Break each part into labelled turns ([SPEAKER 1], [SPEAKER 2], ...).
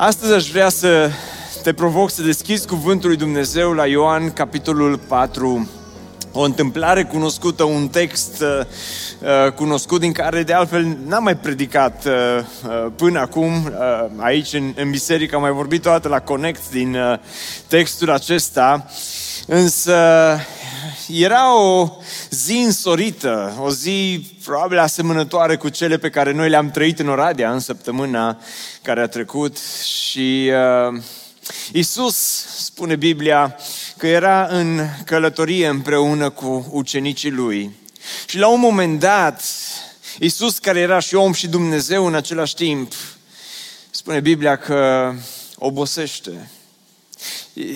[SPEAKER 1] Astăzi aș vrea să te provoc să deschizi cuvântul lui Dumnezeu la Ioan, capitolul 4. O întâmplare cunoscută, un text uh, uh, cunoscut din care de altfel n-am mai predicat uh, uh, până acum uh, aici în, în biserică. Am mai vorbit o dată la Connect din uh, textul acesta. Însă era o zi însorită, o zi probabil asemănătoare cu cele pe care noi le-am trăit în Oradea în săptămâna care a trecut și uh, Isus spune Biblia că era în călătorie împreună cu ucenicii lui. Și la un moment dat, Isus care era și om și Dumnezeu în același timp, spune Biblia că obosește.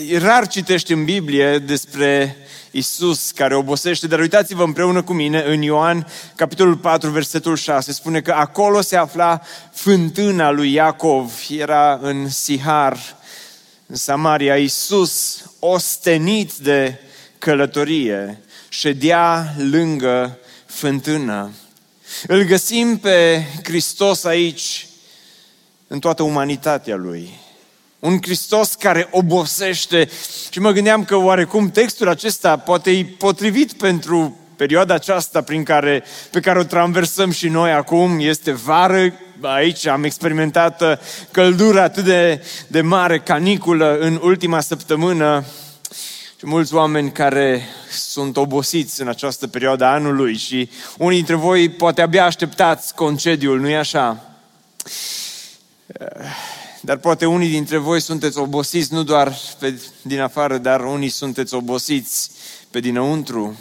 [SPEAKER 1] E rar citești în Biblie despre Isus care obosește, dar uitați-vă împreună cu mine în Ioan, capitolul 4, versetul 6, spune că acolo se afla fântâna lui Iacov, era în Sihar, în Samaria. Isus, ostenit de călătorie, ședea lângă fântână. Îl găsim pe Hristos aici, în toată umanitatea lui un Hristos care obosește. Și mă gândeam că oarecum textul acesta poate e potrivit pentru perioada aceasta prin care, pe care o traversăm și noi acum. Este vară, aici am experimentat uh, căldură atât de, de mare, caniculă în ultima săptămână. Și mulți oameni care sunt obosiți în această perioadă a anului și unii dintre voi poate abia așteptați concediul, nu-i așa? Dar poate unii dintre voi sunteți obosiți nu doar pe din afară, dar unii sunteți obosiți pe dinăuntru.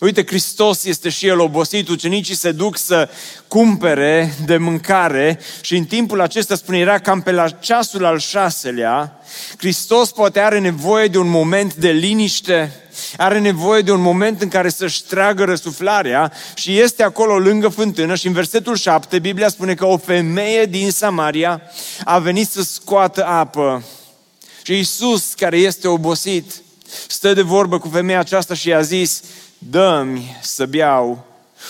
[SPEAKER 1] Uite, Hristos este și El obosit, ucenicii se duc să cumpere de mâncare și în timpul acesta, spune, era cam pe la ceasul al șaselea, Hristos poate are nevoie de un moment de liniște, are nevoie de un moment în care să-și tragă răsuflarea și este acolo lângă fântână și în versetul 7 Biblia spune că o femeie din Samaria a venit să scoată apă. Și Isus, care este obosit, stă de vorbă cu femeia aceasta și i-a zis, dă-mi să beau.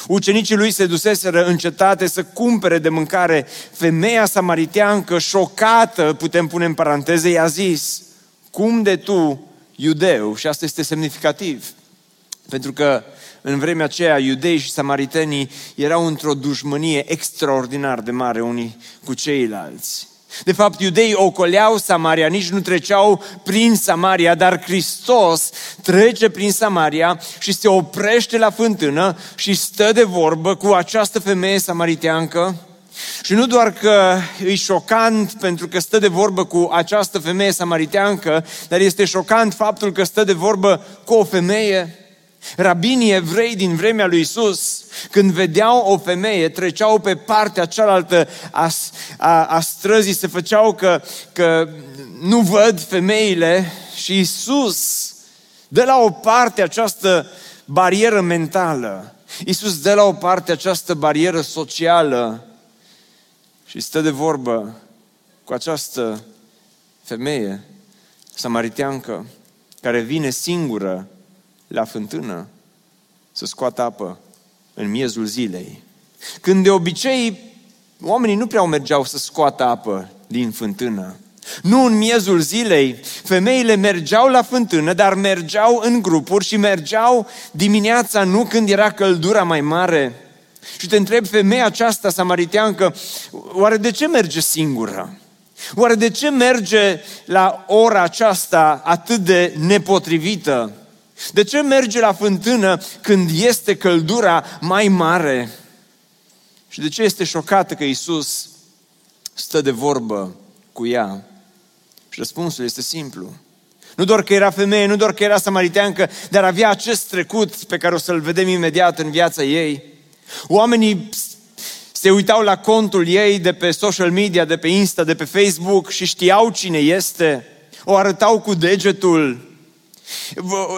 [SPEAKER 1] Ucenicii lui se duseseră în cetate să cumpere de mâncare. Femeia samariteancă, șocată, putem pune în paranteze, i-a zis, cum de tu, iudeu, și asta este semnificativ, pentru că în vremea aceea iudei și samaritenii erau într-o dușmănie extraordinar de mare unii cu ceilalți. De fapt, iudeii ocoleau Samaria, nici nu treceau prin Samaria, dar Hristos trece prin Samaria și se oprește la fântână și stă de vorbă cu această femeie samariteancă. Și nu doar că e șocant pentru că stă de vorbă cu această femeie samariteancă, dar este șocant faptul că stă de vorbă cu o femeie Rabinii evrei din vremea lui Isus, când vedeau o femeie, treceau pe partea cealaltă a, a, a străzii, se făceau că, că nu văd femeile și Isus de la o parte această barieră mentală. Isus dă la o parte această barieră socială și stă de vorbă cu această femeie samariteancă care vine singură la fântână să scoată apă în miezul zilei. Când de obicei oamenii nu prea mergeau să scoată apă din fântână. Nu în miezul zilei, femeile mergeau la fântână, dar mergeau în grupuri și mergeau dimineața, nu când era căldura mai mare. Și te întreb, femeia aceasta samariteancă, oare de ce merge singură? Oare de ce merge la ora aceasta atât de nepotrivită? De ce merge la fântână când este căldura mai mare? Și de ce este șocată că Isus stă de vorbă cu ea? Și răspunsul este simplu. Nu doar că era femeie, nu doar că era samariteancă, dar avea acest trecut pe care o să-l vedem imediat în viața ei. Oamenii Se uitau la contul ei de pe social media, de pe Insta, de pe Facebook și știau cine este. O arătau cu degetul.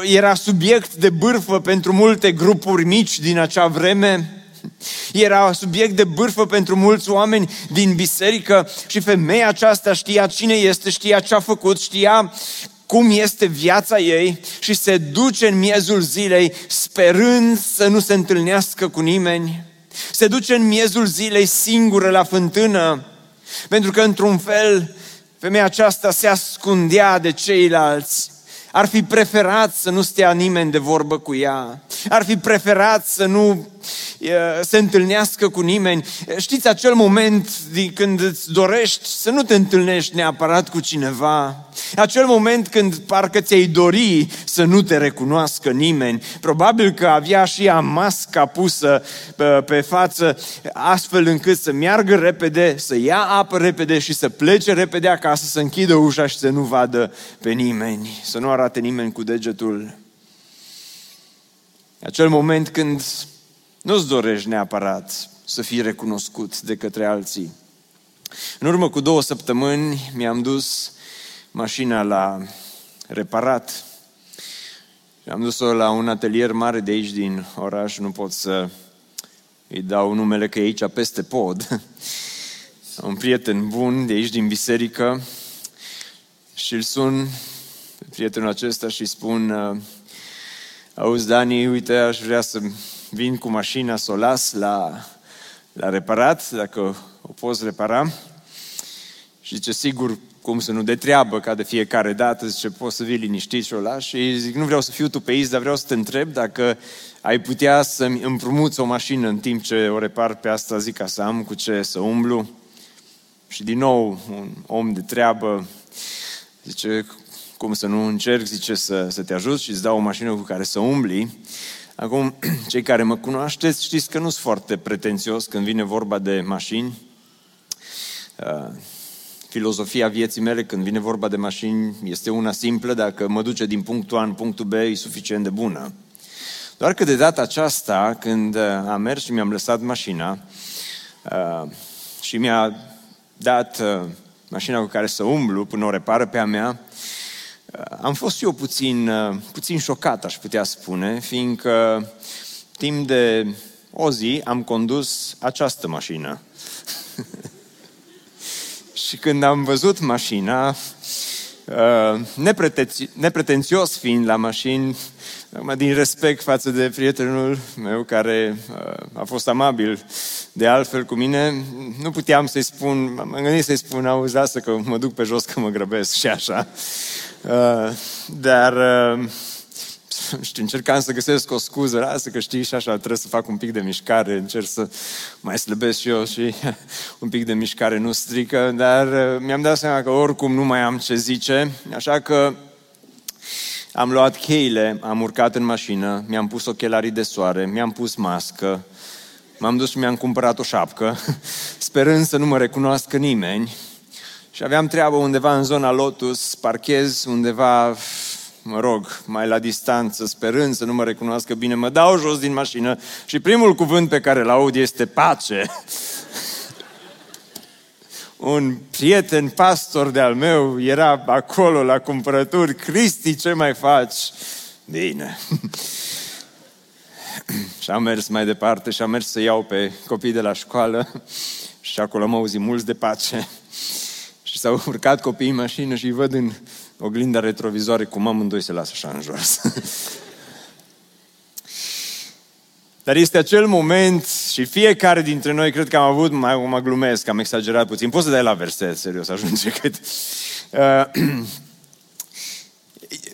[SPEAKER 1] Era subiect de bârfă pentru multe grupuri mici din acea vreme. Era subiect de bârfă pentru mulți oameni din biserică și femeia aceasta știa cine este, știa ce a făcut, știa cum este viața ei și se duce în miezul zilei sperând să nu se întâlnească cu nimeni. Se duce în miezul zilei singură la fântână, pentru că într-un fel femeia aceasta se ascundea de ceilalți. Ar fi preferat să nu stea nimeni de vorbă cu ea. Ar fi preferat să nu se întâlnească cu nimeni. Știți acel moment din când îți dorești să nu te întâlnești neapărat cu cineva. Acel moment când parcă ți-ai dori să nu te recunoască nimeni. Probabil că avea și ea masca pusă pe, pe față astfel încât să meargă repede, să ia apă repede și să plece repede acasă, să închidă ușa și să nu vadă pe nimeni, să nu arate nimeni cu degetul. Acel moment când nu-ți dorești neapărat să fii recunoscut de către alții. În urmă cu două săptămâni mi-am dus mașina la reparat. Am dus-o la un atelier mare de aici din oraș, nu pot să îi dau numele că e aici peste pod. Un prieten bun de aici din biserică și îl sun pe prietenul acesta și spun Auzi, Dani, uite, aș vrea să vin cu mașina să o las la, la reparat, dacă o poți repara. Și zice, sigur, cum să nu de treabă, ca de fiecare dată, zice, poți să vii liniștit și o lași. Și zic, nu vreau să fiu tupeist, dar vreau să te întreb dacă ai putea să-mi împrumuți o mașină în timp ce o repar pe asta, zic ca să am cu ce să umblu. Și din nou, un om de treabă, zice, cum să nu încerc, zice, să, să te ajut și îți dau o mașină cu care să umbli. Acum, cei care mă cunoașteți, știți că nu sunt foarte pretențios când vine vorba de mașini. Uh, filozofia vieții mele când vine vorba de mașini este una simplă, dacă mă duce din punctul A în punctul B, e suficient de bună. Doar că de data aceasta, când uh, am mers și mi-am lăsat mașina uh, și mi-a dat mașina cu care să umblu până o repară pe a mea, am fost eu puțin, puțin șocat, aș putea spune, fiindcă timp de o zi am condus această mașină. și când am văzut mașina, uh, nepretențios fiind la mașini, din respect față de prietenul meu care uh, a fost amabil de altfel cu mine, nu puteam să-i spun, m-am gândit să-i spun, auzi, lasă că mă duc pe jos că mă grăbesc și așa. Uh, dar uh, știu, încercam să găsesc o scuză, lasă că știi și așa, trebuie să fac un pic de mișcare, încerc să mai slăbesc și eu și un pic de mișcare nu strică, dar uh, mi-am dat seama că oricum nu mai am ce zice, așa că am luat cheile, am urcat în mașină, mi-am pus ochelarii de soare, mi-am pus mască, m-am dus și mi-am cumpărat o șapcă, sperând să nu mă recunoască nimeni și aveam treabă undeva în zona Lotus, parchez undeva, mă rog, mai la distanță, sperând să nu mă recunoască bine, mă dau jos din mașină și primul cuvânt pe care îl aud este pace. Un prieten pastor de-al meu era acolo la cumpărături. Cristi, ce mai faci? Bine. și am mers mai departe și am mers să iau pe copii de la școală și acolo am auzit mulți de pace. Și s-au urcat copiii în mașină și îi văd în oglinda retrovizoare cum amândoi se lasă așa în jos. Dar este acel moment și fiecare dintre noi, cred că am avut, mai mă glumesc, am exagerat puțin. Poți să dai la verset, serios, ajunge cât... Uh,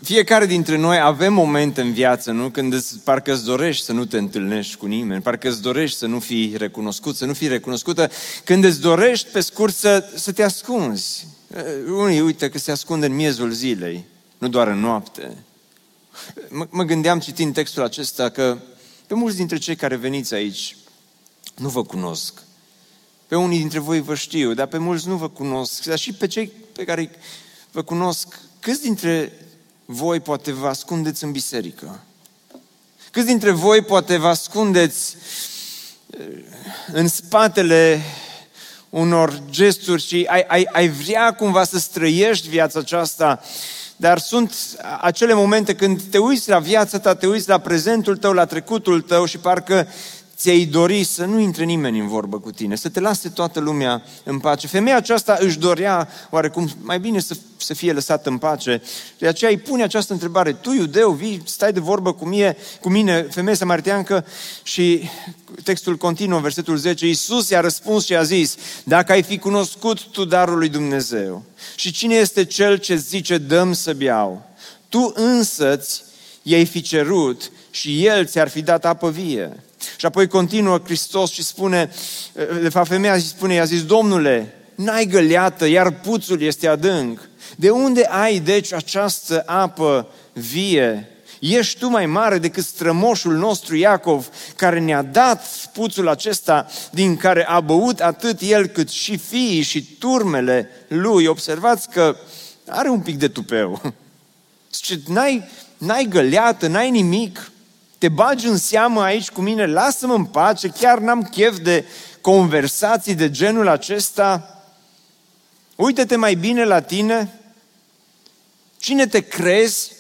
[SPEAKER 1] fiecare dintre noi avem momente în viață, nu? Când îți, parcă îți dorești să nu te întâlnești cu nimeni, parcă îți dorești să nu fii recunoscut, să nu fii recunoscută, când îți dorești, pe scurt, să, să te ascunzi. Uh, unii, uite, că se ascunde în miezul zilei, nu doar în noapte. Mă, mă gândeam citind textul acesta că pe mulți dintre cei care veniți aici nu vă cunosc. Pe unii dintre voi vă știu, dar pe mulți nu vă cunosc. Dar și pe cei pe care vă cunosc, câți dintre voi poate vă ascundeți în biserică? Câți dintre voi poate vă ascundeți în spatele unor gesturi și ai, ai, ai vrea cumva să străiești viața aceasta, dar sunt acele momente când te uiți la viața ta, te uiți la prezentul tău, la trecutul tău și parcă ți-ai dori să nu intre nimeni în vorbă cu tine, să te lase toată lumea în pace. Femeia aceasta își dorea oarecum mai bine să, să fie lăsată în pace. De aceea îi pune această întrebare, tu iudeu, vii, stai de vorbă cu mine, cu mine femeie samariteancă și textul continuă, versetul 10, Iisus i-a răspuns și a zis, dacă ai fi cunoscut tu darul lui Dumnezeu și cine este cel ce zice dăm să beau, tu însăți i-ai fi cerut și el ți-ar fi dat apă vie. Și apoi continuă Hristos și spune, de fapt femeia spune, i-a zis, Domnule, n-ai găleată, iar puțul este adânc. De unde ai deci această apă vie? Ești tu mai mare decât strămoșul nostru Iacov, care ne-a dat puțul acesta din care a băut atât el cât și fiii și turmele lui. Observați că are un pic de tupeu. Zice, n-ai, n-ai găleată, n-ai nimic te bagi în seamă aici cu mine, lasă-mă în pace, chiar n-am chef de conversații de genul acesta. Uită-te mai bine la tine. Cine te crezi?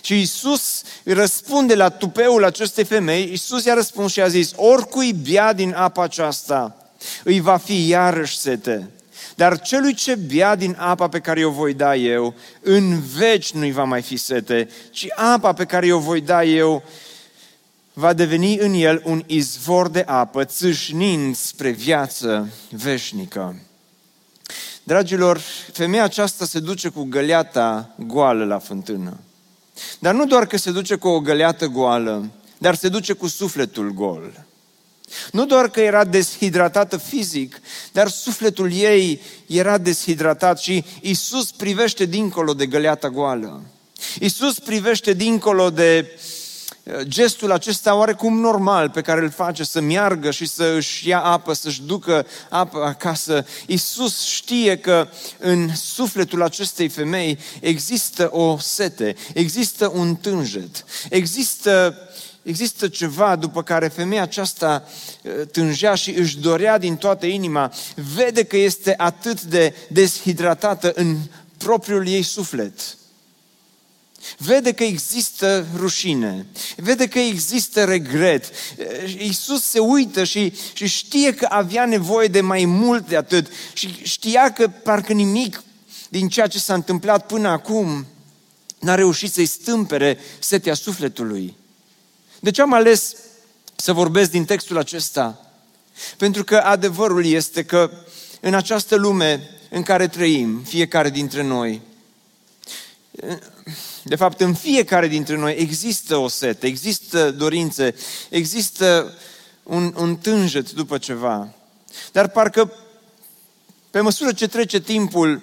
[SPEAKER 1] Și Isus răspunde la tupeul acestei femei. Isus i-a răspuns și a zis, oricui bea din apa aceasta, îi va fi iarăși sete. Dar celui ce bea din apa pe care o voi da eu, în veci nu-i va mai fi sete, ci apa pe care o voi da eu va deveni în el un izvor de apă, țâșnind spre viață veșnică. Dragilor, femeia aceasta se duce cu găleata goală la fântână. Dar nu doar că se duce cu o găleată goală, dar se duce cu sufletul gol. Nu doar că era deshidratată fizic, dar sufletul ei era deshidratat și Isus privește dincolo de găleata goală. Isus privește dincolo de uh, gestul acesta oarecum normal pe care îl face să meargă și să își ia apă, să-și ducă apă acasă. Isus știe că în sufletul acestei femei există o sete, există un tânjet, există Există ceva după care femeia aceasta uh, tângea și își dorea din toată inima, vede că este atât de deshidratată în propriul ei suflet. Vede că există rușine, vede că există regret. Uh, Iisus se uită și, și știe că avea nevoie de mai mult de atât și știa că parcă nimic din ceea ce s-a întâmplat până acum n-a reușit să-i stâmpere setea sufletului. De ce am ales să vorbesc din textul acesta? Pentru că adevărul este că în această lume în care trăim, fiecare dintre noi, de fapt, în fiecare dintre noi există o sete, există dorințe, există un, un tânjet după ceva. Dar parcă pe măsură ce trece timpul,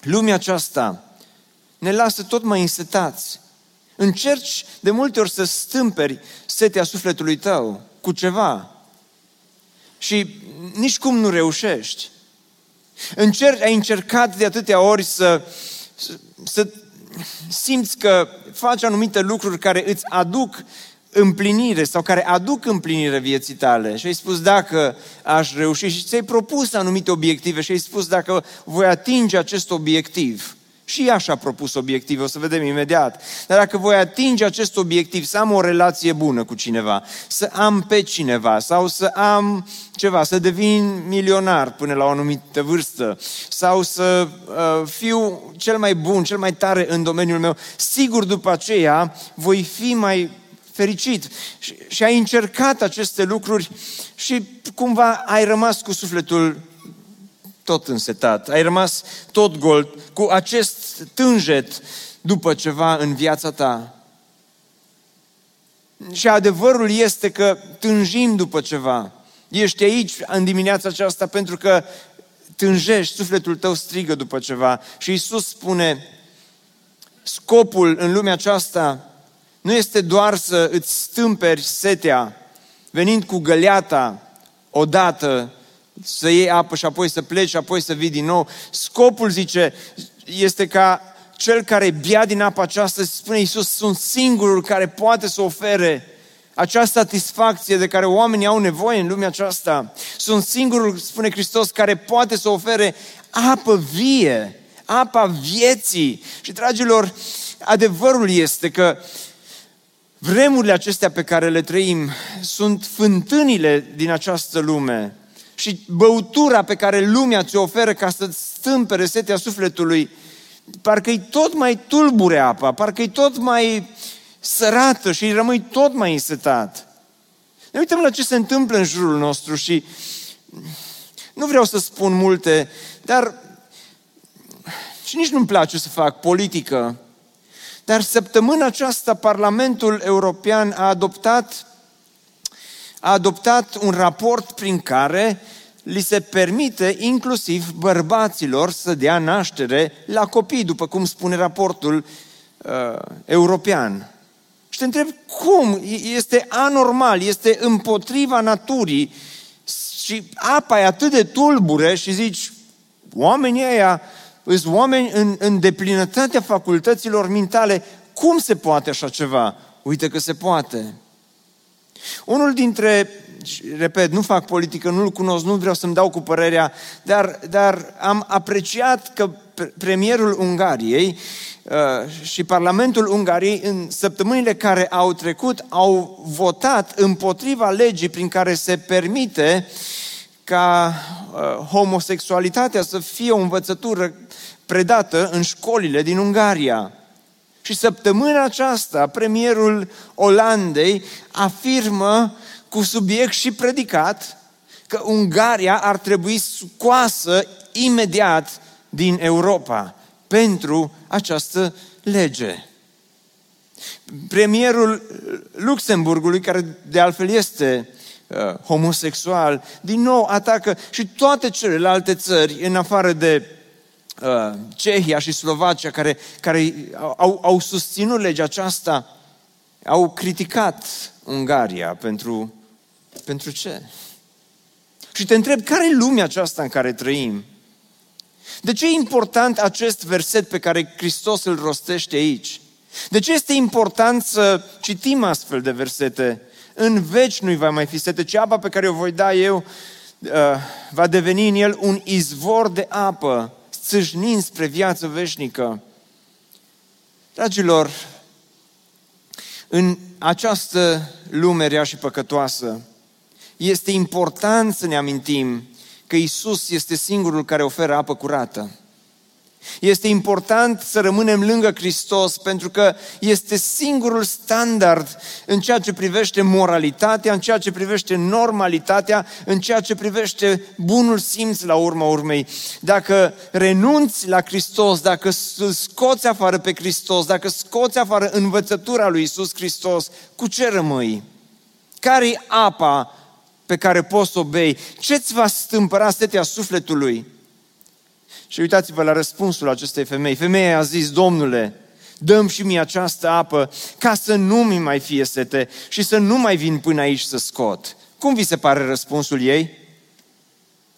[SPEAKER 1] lumea aceasta ne lasă tot mai însetați. Încerci de multe ori să stâmperi setea sufletului tău cu ceva și nici cum nu reușești. Încerci, ai încercat de atâtea ori să, să, să simți că faci anumite lucruri care îți aduc împlinire sau care aduc împlinire vieții tale și ai spus dacă aș reuși și ți-ai propus anumite obiective și ai spus dacă voi atinge acest obiectiv, și ea și-a propus obiective, o să vedem imediat. Dar dacă voi atinge acest obiectiv, să am o relație bună cu cineva, să am pe cineva sau să am ceva, să devin milionar până la o anumită vârstă sau să uh, fiu cel mai bun, cel mai tare în domeniul meu, sigur după aceea voi fi mai fericit. Și, și ai încercat aceste lucruri și cumva ai rămas cu sufletul tot însetat, ai rămas tot gol, cu acest tânjet după ceva în viața ta. Și adevărul este că tânjim după ceva. Ești aici în dimineața aceasta pentru că tânjești, sufletul tău strigă după ceva. Și Isus spune, scopul în lumea aceasta nu este doar să îți stâmperi setea, venind cu găleata odată să iei apă și apoi să pleci și apoi să vii din nou. Scopul, zice, este ca cel care bea din apa aceasta, spune Iisus, sunt singurul care poate să ofere acea satisfacție de care oamenii au nevoie în lumea aceasta. Sunt singurul, spune Hristos, care poate să ofere apă vie, apa vieții. Și, dragilor, adevărul este că vremurile acestea pe care le trăim sunt fântânile din această lume și băutura pe care lumea ți-o oferă ca să-ți stâmpere setea sufletului, parcă-i tot mai tulbure apa, parcă-i tot mai sărată și rămâi tot mai însetat. Ne uităm la ce se întâmplă în jurul nostru și nu vreau să spun multe, dar și nici nu-mi place să fac politică, dar săptămâna aceasta Parlamentul European a adoptat, a adoptat un raport prin care li se permite inclusiv bărbaților să dea naștere la copii, după cum spune raportul uh, european. Și te întreb cum este anormal, este împotriva naturii și apa e atât de tulbure și zici, oamenii ăia sunt oameni în, în deplinătatea facultăților mentale, cum se poate așa ceva? Uite că se poate. Unul dintre, repet, nu fac politică, nu-l cunosc, nu vreau să-mi dau cu părerea, dar, dar am apreciat că premierul Ungariei Uh, și Parlamentul Ungariei în săptămânile care au trecut au votat împotriva legii prin care se permite ca uh, homosexualitatea să fie o învățătură predată în școlile din Ungaria. Și săptămâna aceasta, premierul Olandei afirmă cu subiect și predicat că Ungaria ar trebui scoasă imediat din Europa pentru această lege. Premierul Luxemburgului, care de altfel este uh, homosexual, din nou atacă și toate celelalte țări, în afară de uh, Cehia și Slovacia, care, care au, au susținut legea aceasta, au criticat Ungaria pentru, pentru ce? Și te întreb, care e lumea aceasta în care trăim? De ce e important acest verset pe care Hristos îl rostește aici? De ce este important să citim astfel de versete? În veci nu-i va mai fi sete, ci apa pe care o voi da eu uh, va deveni în el un izvor de apă, țâșnind spre viață veșnică. Dragilor, în această lume rea și păcătoasă, este important să ne amintim că Isus este singurul care oferă apă curată. Este important să rămânem lângă Hristos pentru că este singurul standard în ceea ce privește moralitatea, în ceea ce privește normalitatea, în ceea ce privește bunul simț la urma urmei. Dacă renunți la Hristos, dacă scoți afară pe Hristos, dacă scoți afară învățătura lui Isus Hristos, cu ce rămâi? Care-i apa pe care poți să o bei? Ce-ți va stâmpăra setea sufletului? Și uitați-vă la răspunsul acestei femei. Femeia a zis, Domnule, dăm și mie această apă ca să nu mi mai fie sete și să nu mai vin până aici să scot. Cum vi se pare răspunsul ei?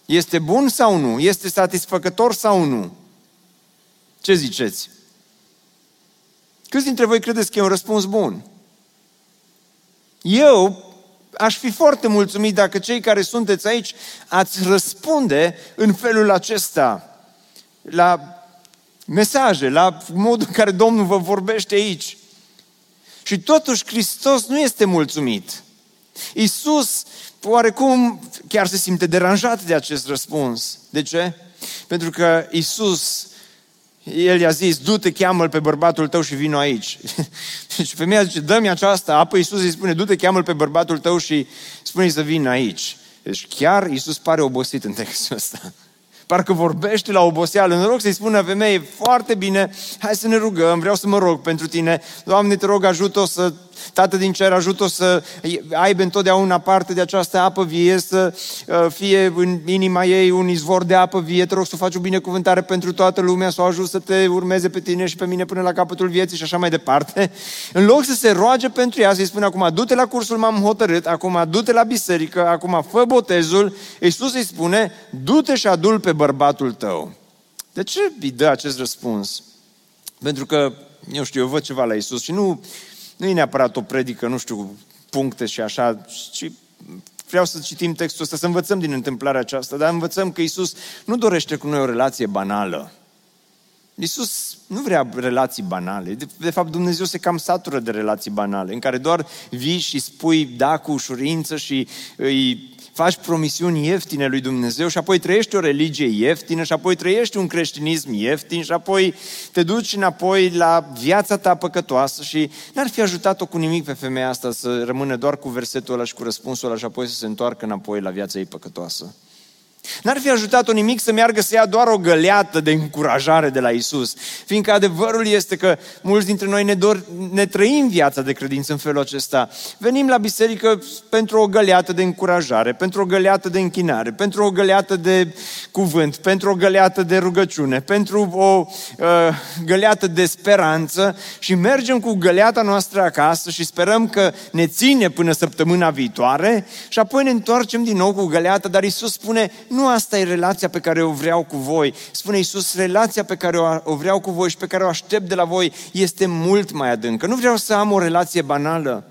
[SPEAKER 1] Este bun sau nu? Este satisfăcător sau nu? Ce ziceți? Câți dintre voi credeți că e un răspuns bun? Eu aș fi foarte mulțumit dacă cei care sunteți aici ați răspunde în felul acesta la mesaje, la modul în care Domnul vă vorbește aici. Și totuși Hristos nu este mulțumit. Iisus, oarecum, chiar se simte deranjat de acest răspuns. De ce? Pentru că Iisus el i-a zis, du-te, cheamă pe bărbatul tău și vino aici. și femeia zice, dă-mi aceasta apă. Iisus îi spune, du-te, cheamă pe bărbatul tău și spune să vină aici. Deci chiar Iisus pare obosit în textul ăsta. Parcă vorbește la oboseală. În rog să-i spună femeie, foarte bine, hai să ne rugăm, vreau să mă rog pentru tine. Doamne, te rog, ajută-o să Tată din cer, ajută să aibă întotdeauna parte de această apă vie, să uh, fie în inima ei un izvor de apă vie. Te rog să faci o binecuvântare pentru toată lumea, să o ajut să te urmeze pe tine și pe mine până la capătul vieții și așa mai departe. În loc să se roage pentru ea, să-i spune acum, du-te la cursul m-am hotărât, acum du-te la biserică, acum fă botezul, Iisus îi spune, du-te și adul pe bărbatul tău. De ce îi dă acest răspuns? Pentru că, eu știu, eu văd ceva la Isus și nu, nu e neapărat o predică, nu știu, puncte și așa, și vreau să citim textul ăsta, să învățăm din întâmplarea aceasta, dar învățăm că Isus nu dorește cu noi o relație banală. Iisus nu vrea relații banale. De, de fapt, Dumnezeu se cam satură de relații banale, în care doar vii și spui da cu ușurință și îi faci promisiuni ieftine lui Dumnezeu și apoi trăiești o religie ieftină și apoi trăiești un creștinism ieftin și apoi te duci înapoi la viața ta păcătoasă și n-ar fi ajutat-o cu nimic pe femeia asta să rămână doar cu versetul ăla și cu răspunsul ăla și apoi să se întoarcă înapoi la viața ei păcătoasă. N-ar fi ajutat-o nimic să meargă să ia doar o găleată de încurajare de la Isus, fiindcă adevărul este că mulți dintre noi ne, dor, ne trăim viața de credință în felul acesta. Venim la biserică pentru o găleată de încurajare, pentru o găleată de închinare, pentru o găleată de cuvânt, pentru o găleată de rugăciune, pentru o uh, găleată de speranță și mergem cu găleata noastră acasă și sperăm că ne ține până săptămâna viitoare și apoi ne întoarcem din nou cu găleata, dar Isus spune, nu asta e relația pe care o vreau cu voi. Spune Iisus, relația pe care o, o vreau cu voi și pe care o aștept de la voi este mult mai adâncă. Nu vreau să am o relație banală.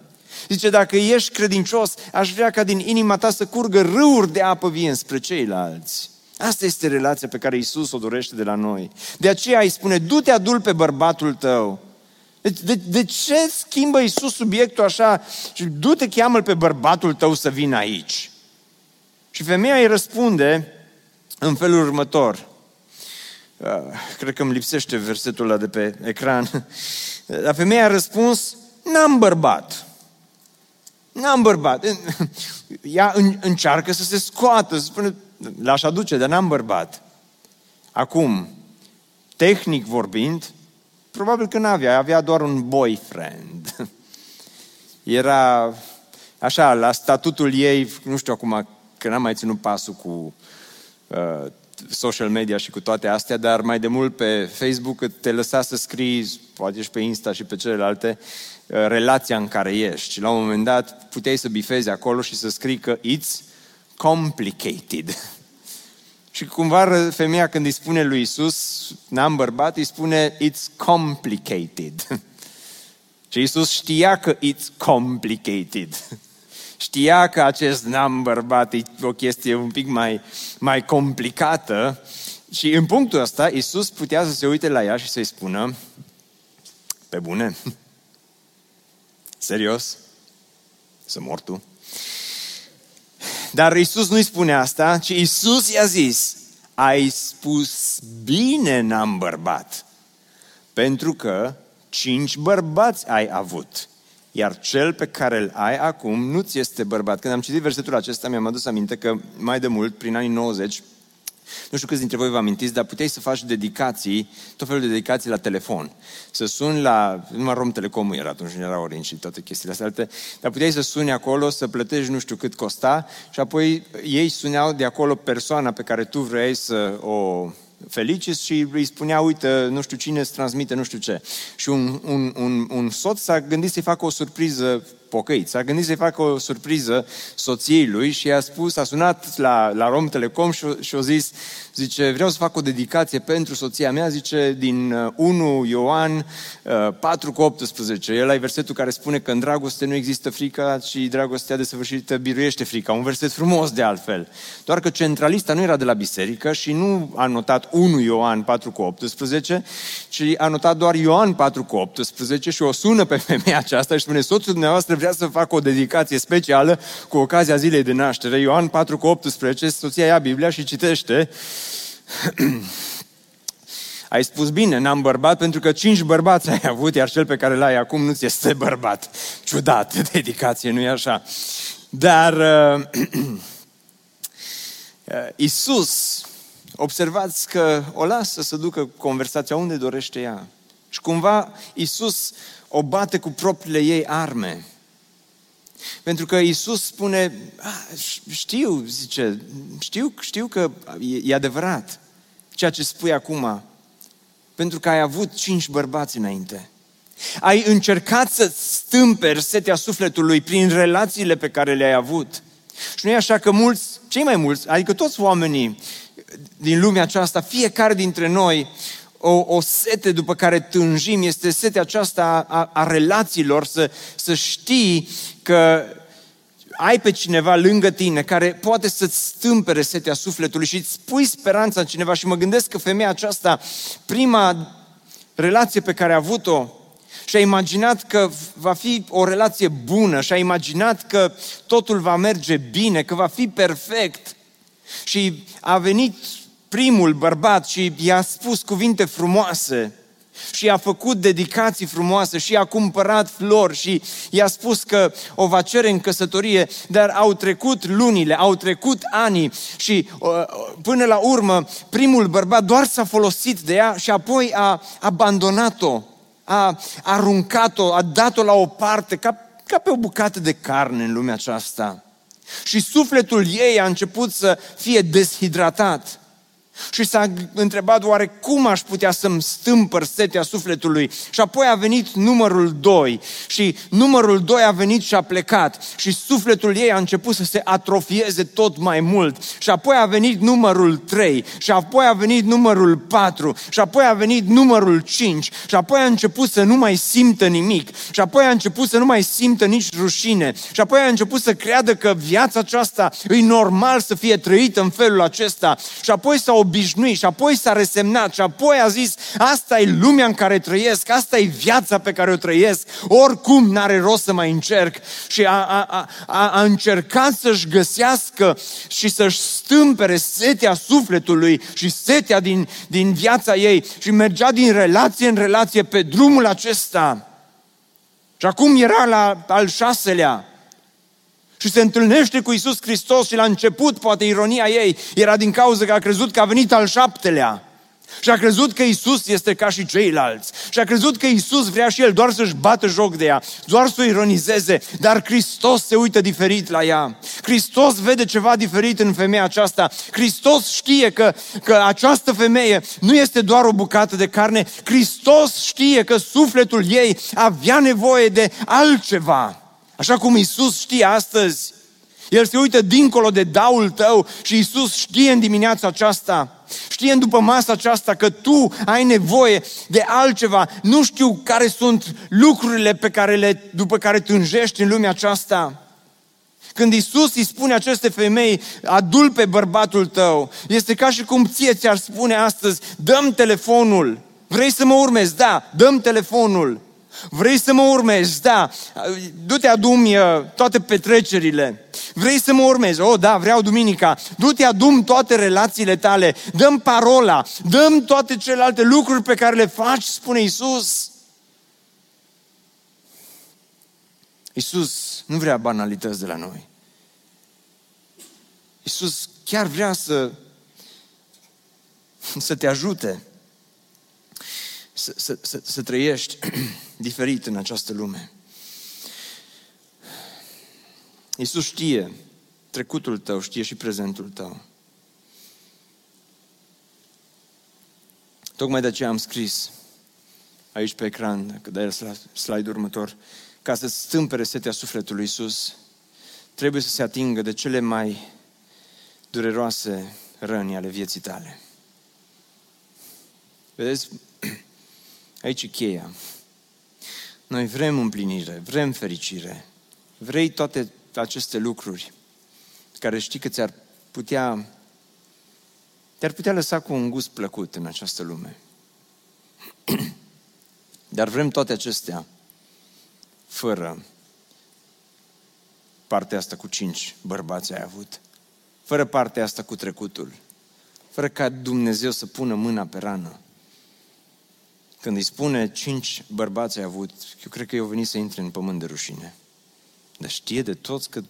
[SPEAKER 1] Zice, dacă ești credincios, aș vrea ca din inima ta să curgă râuri de apă vie spre ceilalți. Asta este relația pe care Isus o dorește de la noi. De aceea îi spune, du-te adul pe bărbatul tău. De, de, de ce schimbă Isus subiectul așa? Și du-te, cheamă pe bărbatul tău să vină aici. Și femeia îi răspunde în felul următor. Uh, cred că îmi lipsește versetul ăla de pe ecran. Dar femeia a răspuns, n-am bărbat. N-am bărbat. Ea încearcă să se scoată, să spune, l-aș aduce, dar n-am bărbat. Acum, tehnic vorbind, probabil că n-avea, avea doar un boyfriend. Era așa, la statutul ei, nu știu acum că n-am mai ținut pasul cu uh, social media și cu toate astea, dar mai de mult pe Facebook te lăsa să scrii, poate și pe Insta și pe celelalte, uh, relația în care ești. Și la un moment dat puteai să bifezi acolo și să scrii că it's complicated. și cumva femeia când îi spune lui Isus, n-am bărbat, îi spune it's complicated. și Isus știa că it's complicated. Știa că acest neam bărbat e o chestie un pic mai, mai complicată și în punctul ăsta Iisus putea să se uite la ea și să-i spună pe bune, serios, să mor tu. Dar Iisus nu-i spune asta, ci Iisus i-a zis, ai spus bine n-am bărbat, pentru că cinci bărbați ai avut iar cel pe care îl ai acum nu ți este bărbat. Când am citit versetul acesta, mi-am adus aminte că mai de mult, prin anii 90, nu știu câți dintre voi vă amintiți, dar puteai să faci dedicații, tot felul de dedicații la telefon. Să suni la, numai Rom Telecom era atunci, nu era Orange și toate chestiile astea alte, dar puteai să suni acolo, să plătești nu știu cât costa și apoi ei suneau de acolo persoana pe care tu vrei să o felicis și îi spunea, uite, nu știu cine îți transmite, nu știu ce. Și un, un, un, un soț s-a gândit să-i facă o surpriză pocăit. S-a gândit să-i facă o surpriză soției lui și i-a spus, a sunat la, la Rom Telecom și, și a zis, zice, vreau să fac o dedicație pentru soția mea, zice, din 1 uh, Ioan 4 uh, cu 18. El ai versetul care spune că în dragoste nu există frică și dragostea desăvârșită biruiește frica. Un verset frumos de altfel. Doar că centralista nu era de la biserică și nu a notat 1 Ioan 4 cu 18, ci a notat doar Ioan 4 cu 18 și o sună pe femeia aceasta și spune, soțul dumneavoastră vrea să facă o dedicație specială cu ocazia zilei de naștere. Ioan 4 cu 18, soția ia Biblia și citește ai spus bine, n-am bărbat pentru că cinci bărbați ai avut, iar cel pe care l-ai acum nu ți este bărbat. Ciudat, dedicație, nu-i așa? Dar uh, Isus, observați că o lasă să ducă conversația unde dorește ea. Și cumva Isus o bate cu propriile ei arme. Pentru că Isus spune, știu, zice, știu, știu că e, e adevărat ceea ce spui acum, pentru că ai avut cinci bărbați înainte. Ai încercat să stâmperi setea sufletului prin relațiile pe care le-ai avut. Și nu e așa că mulți, cei mai mulți, adică toți oamenii din lumea aceasta, fiecare dintre noi, o, o sete după care tânjim, este setea aceasta a, a, a relațiilor, să, să știi că ai pe cineva lângă tine care poate să-ți stâmpere setea sufletului și îți pui speranța în cineva și mă gândesc că femeia aceasta, prima relație pe care a avut-o, și-a imaginat că va fi o relație bună, și-a imaginat că totul va merge bine, că va fi perfect. Și a venit primul bărbat și i-a spus cuvinte frumoase și a făcut dedicații frumoase și a cumpărat flori și i-a spus că o va cere în căsătorie, dar au trecut lunile, au trecut ani și uh, până la urmă primul bărbat doar s-a folosit de ea și apoi a abandonat-o, a aruncat-o, a dat-o la o parte ca, ca pe o bucată de carne în lumea aceasta. Și sufletul ei a început să fie deshidratat. Și s-a întrebat oare cum aș putea să-mi stâmpăr setea sufletului. Și apoi a venit numărul 2 și numărul 2 a venit și a plecat. Și sufletul ei a început să se atrofieze tot mai mult. Și apoi a venit numărul 3 și apoi a venit numărul 4 și apoi a venit numărul 5 și apoi a început să nu mai simtă nimic. Și apoi a început să nu mai simtă nici rușine. Și apoi a început să creadă că viața aceasta e normal să fie trăită în felul acesta. Și apoi s-a obișnuit și apoi s-a resemnat și apoi a zis, asta e lumea în care trăiesc, asta e viața pe care o trăiesc, oricum n-are rost să mai încerc. Și a, a, a, a încercat să-și găsească și să-și stâmpere setea sufletului și setea din, din viața ei și mergea din relație în relație pe drumul acesta. Și acum era la al șaselea și se întâlnește cu Isus Hristos și la început, poate ironia ei, era din cauza că a crezut că a venit al șaptelea. Și a crezut că Isus este ca și ceilalți. Și a crezut că Isus vrea și el doar să-și bată joc de ea, doar să o ironizeze, dar Hristos se uită diferit la ea. Hristos vede ceva diferit în femeia aceasta. Hristos știe că, că această femeie nu este doar o bucată de carne. Hristos știe că sufletul ei avea nevoie de altceva. Așa cum Isus știe astăzi, El se uită dincolo de daul tău și Isus știe în dimineața aceasta, știe în după masa aceasta că tu ai nevoie de altceva. Nu știu care sunt lucrurile pe care le, după care tânjești în lumea aceasta. Când Isus îi spune aceste femei, adul pe bărbatul tău, este ca și cum ție ți-ar spune astăzi, dăm telefonul, vrei să mă urmezi? Da, dăm telefonul. Vrei să mă urmezi? Da. Du-te adumi uh, toate petrecerile. Vrei să mă urmezi? Oh, da, vreau duminica. Du-te adum toate relațiile tale. Dăm parola. Dăm toate celelalte lucruri pe care le faci, spune Isus. Isus nu vrea banalități de la noi. Isus chiar vrea să, să te ajute să, să, să, să trăiești diferit în această lume. Iisus știe trecutul tău, știe și prezentul tău. Tocmai de aceea am scris aici pe ecran, dacă dai la slide următor, ca să stâmpere setea sufletului Iisus, trebuie să se atingă de cele mai dureroase răni ale vieții tale. Vedeți, Aici e cheia. Noi vrem împlinire, vrem fericire. Vrei toate aceste lucruri care știi că ți-ar putea te-ar putea lăsa cu un gust plăcut în această lume. Dar vrem toate acestea fără partea asta cu cinci bărbați ai avut, fără partea asta cu trecutul, fără ca Dumnezeu să pună mâna pe rană, când îi spune cinci bărbați ai avut, eu cred că eu venit să intre în pământ de rușine. Dar știe de toți că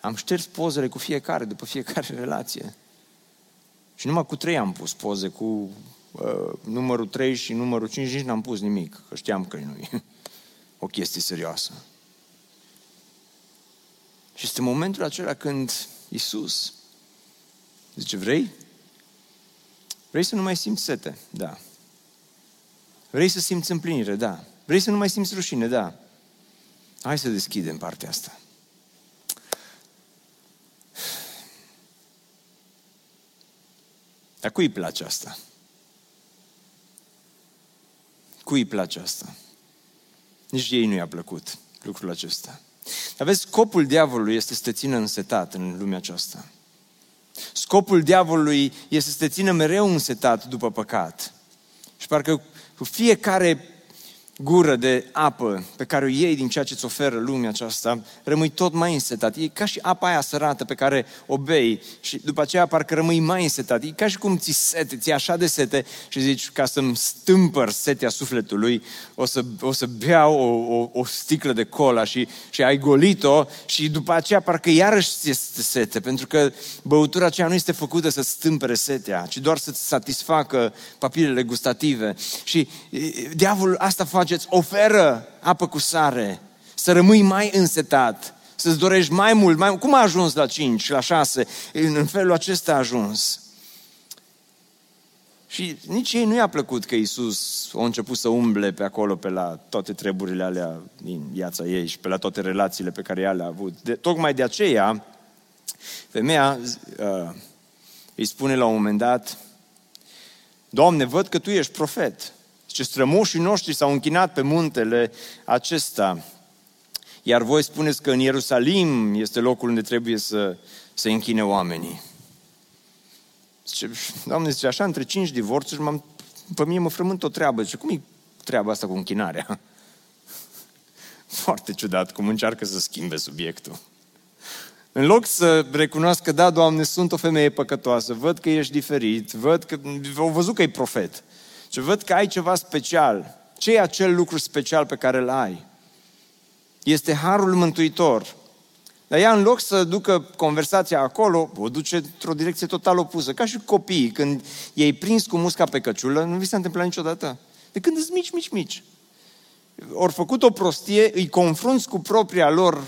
[SPEAKER 1] am șters pozele cu fiecare, după fiecare relație. Și numai cu trei am pus poze, cu uh, numărul 3 și numărul 5 nici n-am pus nimic, că știam că nu e o chestie serioasă. Și este momentul acela când Isus zice, vrei? Vrei să nu mai simți sete? Da. Vrei să simți împlinire? Da. Vrei să nu mai simți rușine? Da. Hai să deschidem partea asta. Dar cui îi place asta? Cui îi place asta? Nici ei nu i-a plăcut lucrul acesta. Dar vezi, scopul diavolului este să te țină însetat în lumea aceasta. Scopul diavolului este să te țină mereu însetat după păcat. Și parcă cu fiecare gură de apă pe care o iei din ceea ce îți oferă lumea aceasta, rămâi tot mai însetat. E ca și apa aia sărată pe care o bei și după aceea parcă rămâi mai însetat. E ca și cum ți sete, ți așa de sete și zici, ca să-mi stâmpăr setea sufletului, o să, o să beau o, o, o sticlă de cola și, și ai golit-o și după aceea parcă iarăși ți este sete, pentru că băutura aceea nu este făcută să stâmpere setea, ci doar să-ți satisfacă papilele gustative. Și diavolul asta face faceți, oferă apă cu sare, să rămâi mai însetat, să-ți dorești mai mult. Mai... Cum a ajuns la 5, la 6? În felul acesta a ajuns. Și nici ei nu i-a plăcut că Isus a început să umble pe acolo, pe la toate treburile alea din viața ei și pe la toate relațiile pe care ea le-a avut. De, tocmai de aceea, femeia uh, îi spune la un moment dat, Doamne, văd că Tu ești profet. Ce strămoșii noștri s-au închinat pe muntele acesta. Iar voi spuneți că în Ierusalim este locul unde trebuie să se închine oamenii. Zice, Doamne, zice, așa, între cinci divorțuri, m-am, pe mine mă frământ o treabă. Zice, cum e treaba asta cu închinarea? Foarte ciudat cum încearcă să schimbe subiectul. În loc să recunoască, da, Doamne, sunt o femeie păcătoasă, văd că ești diferit, văd că, au văzut că e profet. Și văd că ai ceva special. Ce e acel lucru special pe care îl ai? Este harul mântuitor. Dar ea, în loc să ducă conversația acolo, o duce într-o direcție total opusă. Ca și copiii, când ei prins cu musca pe căciulă, nu vi s-a întâmplat niciodată. De când sunt mici, mici, mici. Ori făcut o prostie, îi confrunți cu propria lor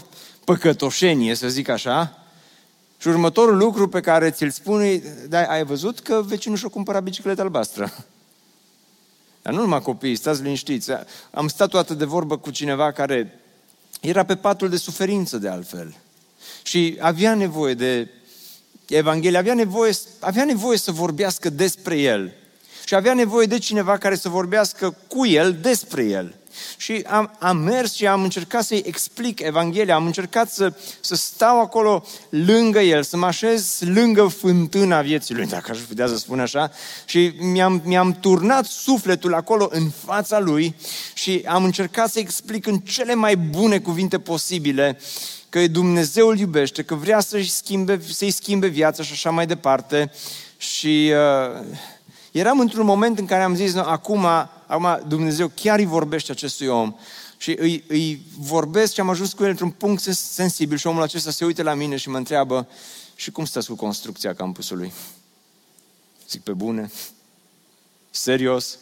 [SPEAKER 1] păcătoșenie, să zic așa, și următorul lucru pe care ți-l spune, da, ai văzut că vecinul și-a cumpărat bicicletă albastră. Dar nu numai copiii, stați liniștiți. Am stat toată de vorbă cu cineva care era pe patul de suferință de altfel. Și avea nevoie de Evanghelie, avea nevoie, avea nevoie să vorbească despre el. Și avea nevoie de cineva care să vorbească cu el despre el. Și am, am mers și am încercat să-i explic Evanghelia, am încercat să, să stau acolo lângă el, să mă așez lângă fântâna vieții lui, dacă aș putea să spun așa, și mi-am, mi-am turnat sufletul acolo în fața lui și am încercat să explic în cele mai bune cuvinte posibile că Dumnezeu îl iubește, că vrea să-și schimbe, să-i schimbe viața și așa mai departe. Și uh, eram într-un moment în care am zis, no, acum Acum Dumnezeu chiar îi vorbește acestui om și îi, îi vorbesc și am ajuns cu el într-un punct sensibil și omul acesta se uită la mine și mă întreabă și cum stați cu construcția campusului? Zic pe bune? Serios?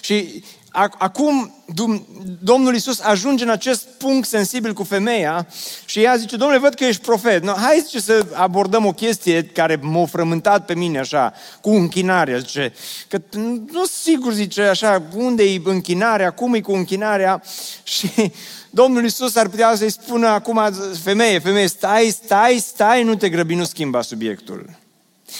[SPEAKER 1] Și acum Domnul Isus ajunge în acest punct sensibil cu femeia și ea zice, domnule, văd că ești profet. No, hai zice, să abordăm o chestie care m-a frământat pe mine așa, cu închinarea. Zice, că nu sigur, zice, așa, unde e închinarea, cum e cu închinarea? Și Domnul Isus ar putea să-i spună acum, femeie, femeie, stai, stai, stai, nu te grăbi, nu schimba subiectul.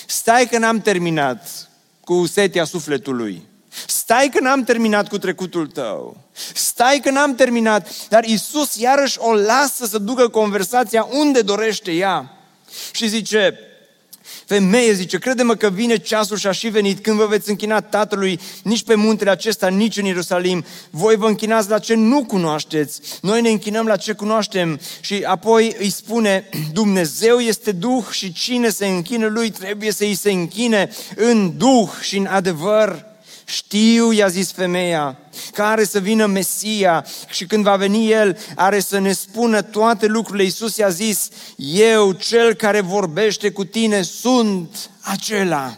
[SPEAKER 1] Stai că n-am terminat cu setia sufletului. Stai că n-am terminat cu trecutul tău. Stai că n-am terminat. Dar Isus iarăși o lasă să ducă conversația unde dorește ea. Și zice, Femeie, zice, crede-mă că vine ceasul și a și venit când vă veți închina Tatălui nici pe muntele acesta, nici în Ierusalim. Voi vă închinați la ce nu cunoașteți. Noi ne închinăm la ce cunoaștem. Și apoi îi spune, Dumnezeu este Duh și cine se închină Lui trebuie să îi se închine în Duh și în adevăr. Știu, i-a zis femeia, că are să vină Mesia și când va veni El, are să ne spună toate lucrurile. Iisus i-a zis, eu, cel care vorbește cu tine, sunt acela.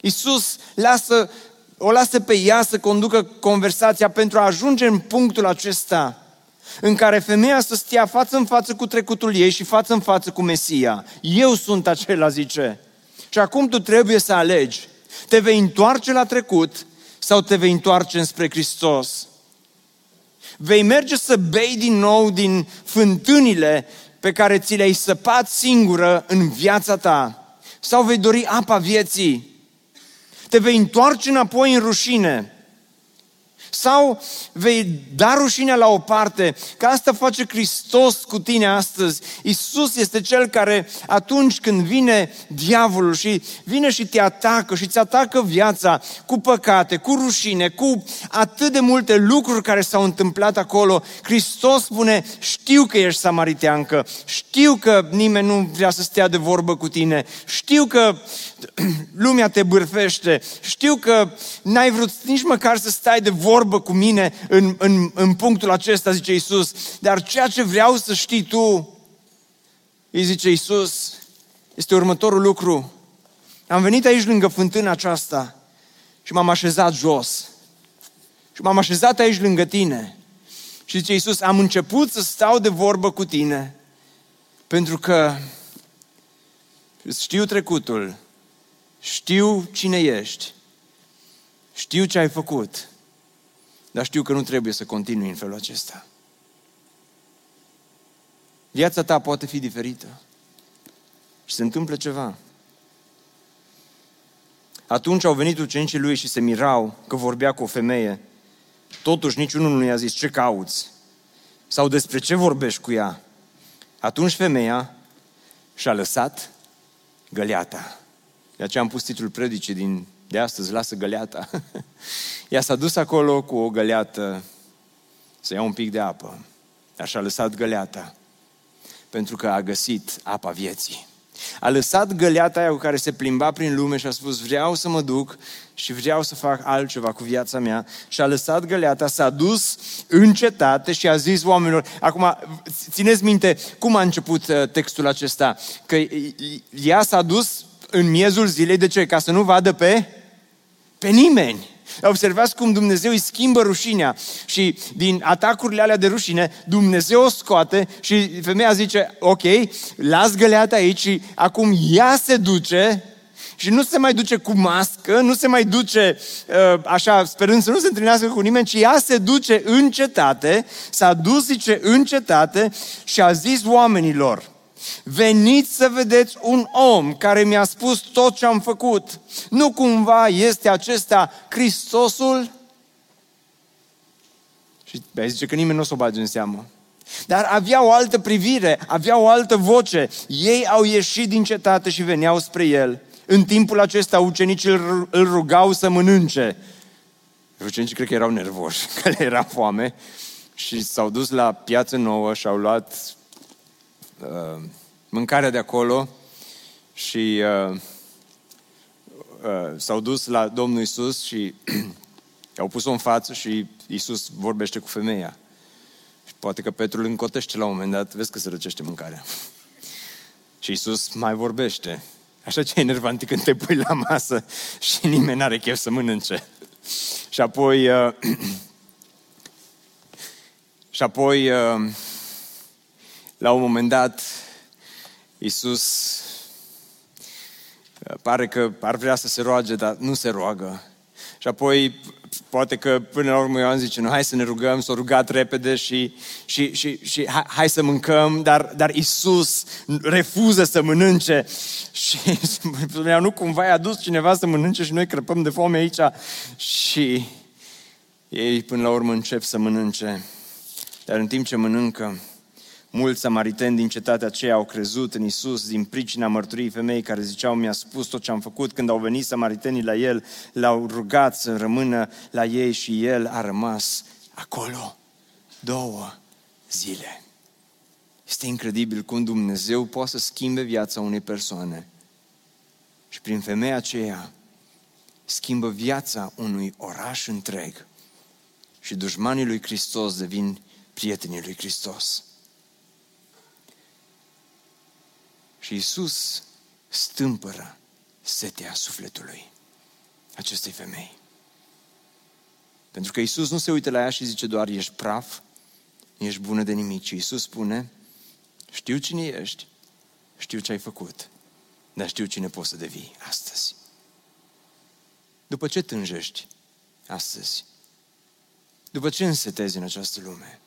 [SPEAKER 1] Iisus lasă, o lasă pe ea să conducă conversația pentru a ajunge în punctul acesta în care femeia să stea față în față cu trecutul ei și față în față cu Mesia. Eu sunt acela, zice. Și acum tu trebuie să alegi. Te vei întoarce la trecut sau te vei întoarce înspre Hristos? Vei merge să bei din nou din fântânile pe care ți le-ai săpat singură în viața ta? Sau vei dori apa vieții? Te vei întoarce înapoi în rușine. Sau vei da rușinea la o parte, că asta face Hristos cu tine astăzi. Isus este Cel care atunci când vine diavolul și vine și te atacă și îți atacă viața cu păcate, cu rușine, cu atât de multe lucruri care s-au întâmplat acolo, Hristos spune, știu că ești samariteancă, știu că nimeni nu vrea să stea de vorbă cu tine, știu că lumea te bârfește, știu că n-ai vrut nici măcar să stai de vorbă cu mine în, în, în punctul acesta, zice Isus, dar ceea ce vreau să știi tu, îi zice Isus, este următorul lucru. Am venit aici lângă fântâna aceasta și m-am așezat jos. Și m-am așezat aici lângă tine. Și zice Iisus, am început să stau de vorbă cu tine pentru că știu trecutul, știu cine ești, știu ce ai făcut, dar știu că nu trebuie să continui în felul acesta. Viața ta poate fi diferită și se întâmplă ceva. Atunci au venit ucenicii lui și se mirau că vorbea cu o femeie. Totuși niciunul nu i-a zis, ce cauți? Sau despre ce vorbești cu ea? Atunci femeia și-a lăsat găleata. De aceea am pus titlul predicii din, de astăzi, Lasă găleata. Ea s-a dus acolo cu o găleată să ia un pic de apă. Așa a lăsat găleata pentru că a găsit apa vieții. A lăsat găleata aia cu care se plimba prin lume și a spus vreau să mă duc și vreau să fac altceva cu viața mea și a lăsat găleata, s-a dus în cetate și a zis oamenilor, acum țineți minte cum a început uh, textul acesta, că ea s-a dus în miezul zilei, de ce? Ca să nu vadă pe, pe nimeni. Observați cum Dumnezeu îi schimbă rușinea și din atacurile alea de rușine, Dumnezeu o scoate și femeia zice, ok, las găleata aici și acum ea se duce și nu se mai duce cu mască, nu se mai duce uh, așa, sperând să nu se întâlnească cu nimeni, ci ea se duce în cetate, s-a dus, zice, în cetate și a zis oamenilor, Veniți să vedeți un om care mi-a spus tot ce am făcut. Nu cumva este acesta Hristosul? Și ai zice că nimeni nu o să o bage în seamă. Dar avea o altă privire, avea o altă voce. Ei au ieșit din cetate și veneau spre el. În timpul acesta ucenicii îl rugau să mănânce. Ucenicii cred că erau nervoși, că le era foame și s-au dus la piață nouă și au luat uh, mâncarea de acolo și uh, uh, s-au dus la Domnul Isus și au pus-o în față și Isus vorbește cu femeia. Și poate că Petru îl încotește la un moment dat, vezi că se răcește mâncarea. și Isus mai vorbește. Așa ce e enervant când te pui la masă și nimeni n-are chef să mănânce. și apoi uh, și apoi uh, la un moment dat Iisus uh, pare că ar vrea să se roage, dar nu se roagă. Și apoi, poate că până la urmă Ioan zice, nu, hai să ne rugăm, s-a rugat repede și, și, și, și hai, hai să mâncăm, dar, dar Isus refuză să mănânce. Și spunea, nu cumva i-a dus cineva să mănânce și noi crăpăm de foame aici. Și ei până la urmă încep să mănânce. Dar în timp ce mănâncă, Mulți samariteni din cetatea aceea au crezut în Isus din pricina mărturii femei care ziceau, mi-a spus tot ce am făcut. Când au venit samaritenii la el, l-au rugat să rămână la ei și el a rămas acolo două zile. Este incredibil cum Dumnezeu poate să schimbe viața unei persoane. Și prin femeia aceea schimbă viața unui oraș întreg. Și dușmanii lui Hristos devin prietenii lui Hristos. Și Isus stâmpără setea sufletului acestei femei. Pentru că Isus nu se uită la ea și zice doar ești praf, ești bună de nimic, ci Isus spune știu cine ești, știu ce ai făcut, dar știu cine poți să devii astăzi. După ce tânjești astăzi? După ce însetezi în această lume?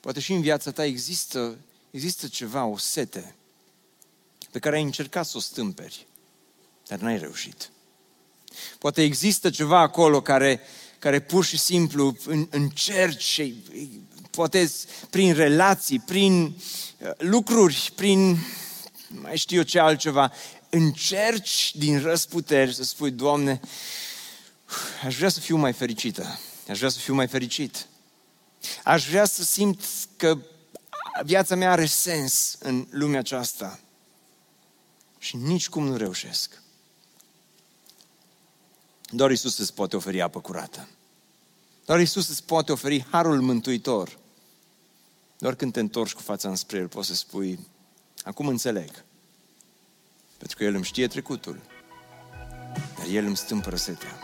[SPEAKER 1] Poate și în viața ta există există ceva, o sete, pe care ai încercat să o stâmperi. dar n-ai reușit. Poate există ceva acolo care, care pur și simplu încerci și poate prin relații, prin uh, lucruri, prin mai știu eu ce altceva, încerci din răsputeri să spui, Doamne, aș vrea să fiu mai fericită, aș vrea să fiu mai fericit. Aș vrea să simt că viața mea are sens în lumea aceasta. Și nici cum nu reușesc. Doar Isus îți poate oferi apă curată. Doar Isus îți poate oferi harul mântuitor. Doar când te întorci cu fața înspre El, poți să spui, acum înțeleg. Pentru că El îmi știe trecutul, dar El îmi stâmpără setea.